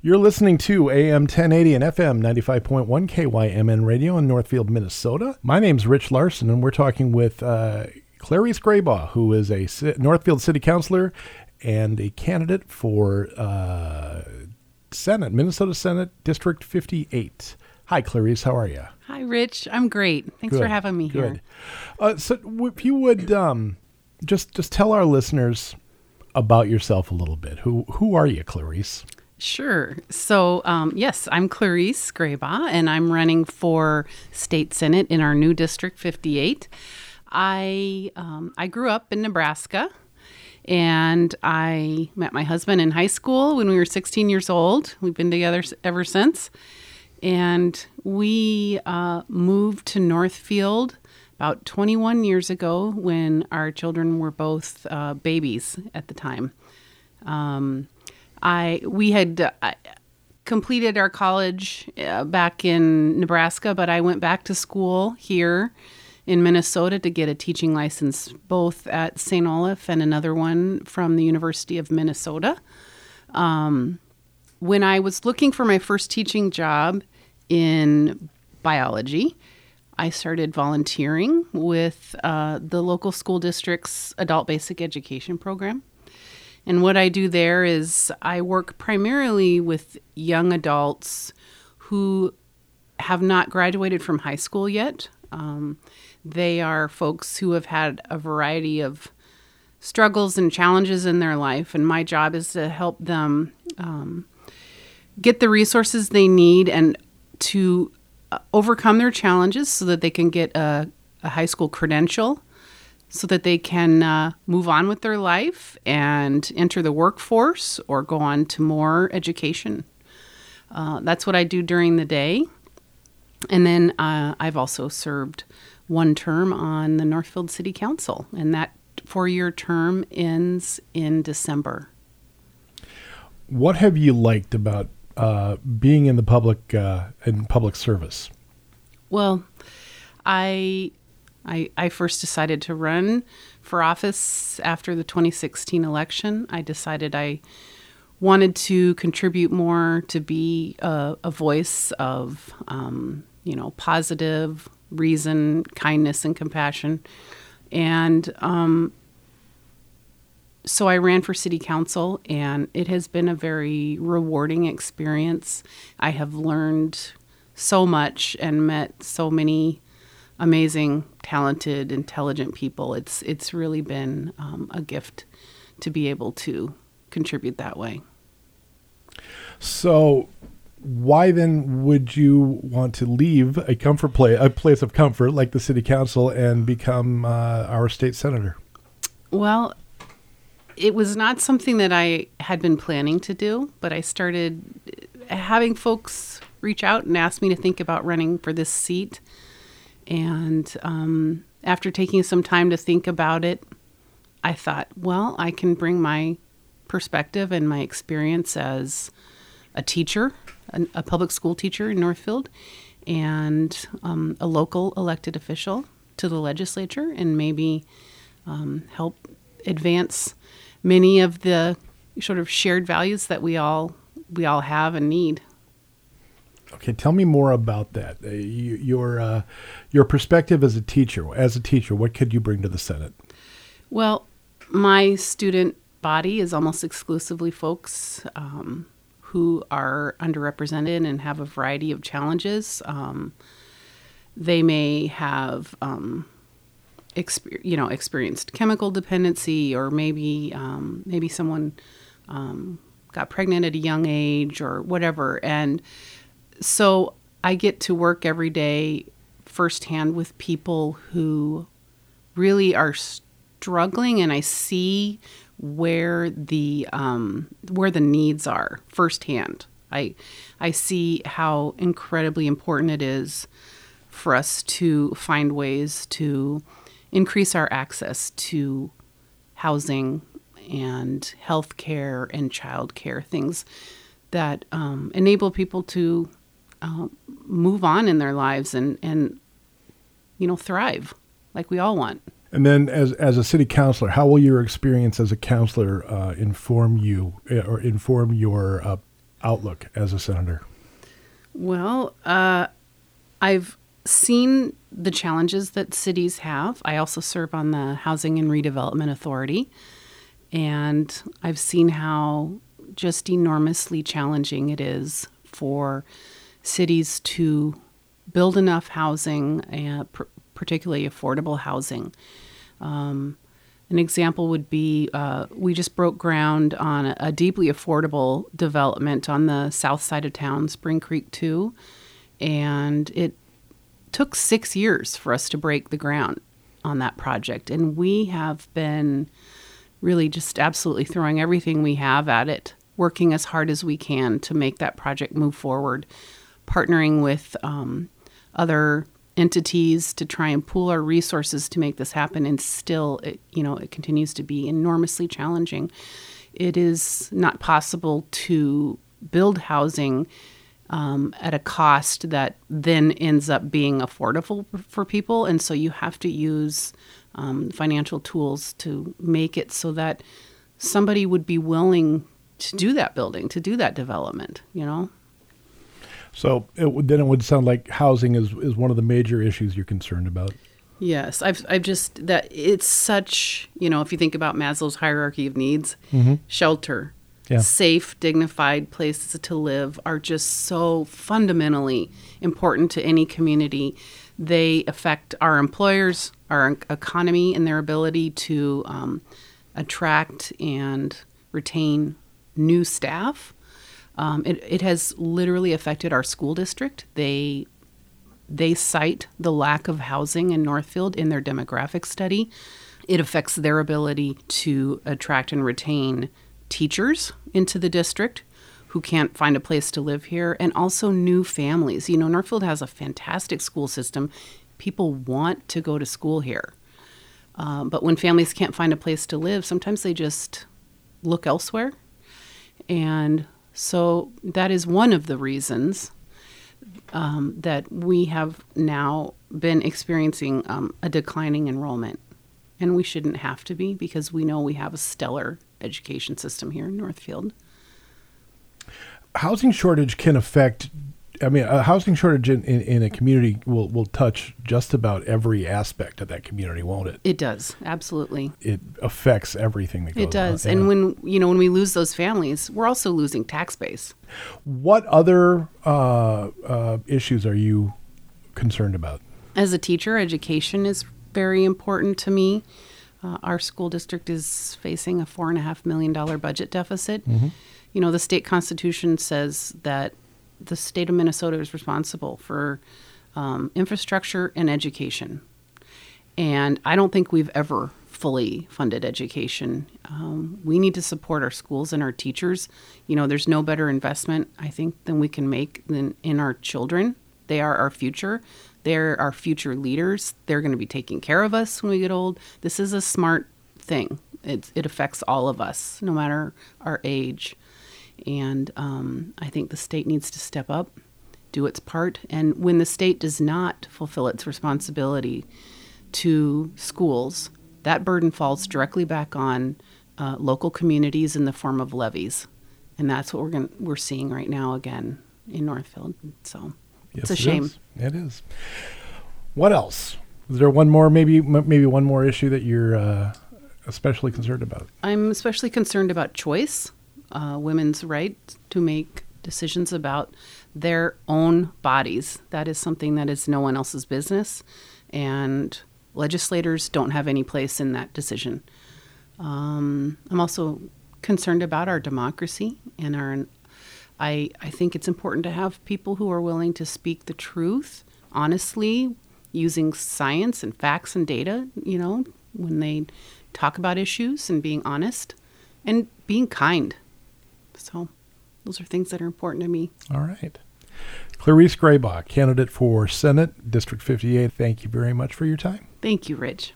You're listening to AM 1080 and FM 95.1 KYMN radio in Northfield, Minnesota. My name's Rich Larson, and we're talking with uh, Clarice Grabau, who is a Northfield City Councilor and a candidate for uh, Senate, Minnesota Senate District 58. Hi, Clarice. How are you? Hi, Rich. I'm great. Thanks Good. for having me Good. here. Uh, so, if you would um, just just tell our listeners about yourself a little bit. Who who are you, Clarice? Sure. So, um, yes, I'm Clarice Grabau, and I'm running for state senate in our new District 58. I um, I grew up in Nebraska, and I met my husband in high school when we were 16 years old. We've been together ever since, and we uh, moved to Northfield about 21 years ago when our children were both uh, babies at the time. Um, I we had uh, completed our college uh, back in Nebraska, but I went back to school here in Minnesota to get a teaching license, both at St. Olaf and another one from the University of Minnesota. Um, when I was looking for my first teaching job in biology, I started volunteering with uh, the local school district's adult basic education program. And what I do there is I work primarily with young adults who have not graduated from high school yet. Um, they are folks who have had a variety of struggles and challenges in their life, and my job is to help them um, get the resources they need and to uh, overcome their challenges so that they can get a, a high school credential so that they can uh, move on with their life and enter the workforce or go on to more education. Uh, that's what I do during the day. And then uh, I've also served one term on the Northfield City Council, and that four year term ends in December. What have you liked about uh, being in the public uh, in public service? Well, I, I I first decided to run for office after the 2016 election. I decided I wanted to contribute more to be a, a voice of um, you know positive reason, kindness, and compassion, and um, so I ran for city council, and it has been a very rewarding experience. I have learned so much and met so many amazing, talented, intelligent people. It's it's really been um, a gift to be able to contribute that way. So, why then would you want to leave a comfort place, a place of comfort like the city council, and become uh, our state senator? Well, it was not something that I had been planning to do, but I started having folks reach out and ask me to think about running for this seat. And um, after taking some time to think about it, I thought, well, I can bring my perspective and my experience as a teacher, a, a public school teacher in Northfield, and um, a local elected official to the legislature, and maybe um, help advance many of the sort of shared values that we all we all have and need. Okay, tell me more about that. Uh, you, your uh, your perspective as a teacher. As a teacher, what could you bring to the Senate? Well, my student body is almost exclusively folks um, who are underrepresented and have a variety of challenges. Um, they may have, um, exper- you know, experienced chemical dependency, or maybe um, maybe someone um, got pregnant at a young age, or whatever. And so I get to work every day firsthand with people who really are struggling, and I see where the um, where the needs are firsthand. I I see how incredibly important it is for us to find ways to increase our access to housing and health care and child care things that um, enable people to uh, move on in their lives and and you know thrive like we all want. And then, as as a city councilor, how will your experience as a counselor uh, inform you uh, or inform your uh, outlook as a senator? Well, uh, I've seen the challenges that cities have. I also serve on the Housing and Redevelopment Authority, and I've seen how just enormously challenging it is for cities to build enough housing, and pr- particularly affordable housing. Um, an example would be uh, we just broke ground on a, a, deeply affordable development on the south side of town, Spring Creek 2, and it took six years for us to break the ground on that project. And we have been really just absolutely throwing everything we have at it, working as hard as we can to make that project move forward, partnering with um, other entities to try and pool our resources to make this happen and still it, you know it continues to be enormously challenging. It is not possible to build housing um, at a cost that then ends up being affordable for people and so you have to use um, financial tools to make it so that somebody would be willing to do that building to do that development you know so it, then it would sound like housing is, is one of the major issues you're concerned about. Yes, I've I've just that it's such you know if you think about Maslow's hierarchy of needs, mm-hmm. shelter, yeah. safe, dignified places to live are just so fundamentally important to any community. They affect our employers, our economy, and their ability to um, attract and retain new staff. Um, it, it has literally affected our school district. They they cite the lack of housing in Northfield in their demographic study. It affects their ability to attract and retain teachers into the district who can't find a place to live here, and also new families. You know, Northfield has a fantastic school system. People want to go to school here. Um, but when families can't find a place to live, sometimes they just look elsewhere. And so that is one of the reasons um, that we have now been experiencing um, a declining enrollment. And we shouldn't have to be because we know we have a stellar education system here in Northfield. Housing shortage can affect I mean, a housing shortage in, in, in, a community will, will touch just about every aspect of that community, won't it? It does, absolutely. It affects everything that goes It does. On. And when you know when we lose those families, we're also losing tax base. What other uh, uh, issues are you concerned about? As a teacher, education is very important to me. Uh, our school district is facing a four and a half million dollar budget deficit. Mm-hmm. You know, the state constitution says that the state of Minnesota is responsible for um, infrastructure and education. And I don't think we've ever fully funded education. Um, we need to support our schools and our teachers. You know, there's no better investment, I think, than we can make than in our children. They are our future. They're our future leaders. They're going to be taking care of us when we get old. This is a smart thing. It, it affects all of us, no matter our age. And um, I think the state needs to step up, do its part. And when the state does not fulfill its responsibility to schools, that burden falls directly back on uh, local communities in the form of levies. And that's what we're going we're seeing right now again in Northfield. So yes, it's a shame. Is. It is. What else? Is there one more, maybe maybe one more issue that you're uh, especially concerned about? I'm especially concerned about choice uh, women's right to make decisions about their own bodies. That is something that is no one else's business, and legislators don't have any place in that decision. Um, I'm also concerned about our democracy and our. I, I think it's important to have people who are willing to speak the truth honestly, using science and facts and data, you know, when they talk about issues and being honest and being kind. So those are things that are important to me. All right. Clarice Grabau, candidate for Senate, District 58, thank you very much for your time. Thank you, Rich.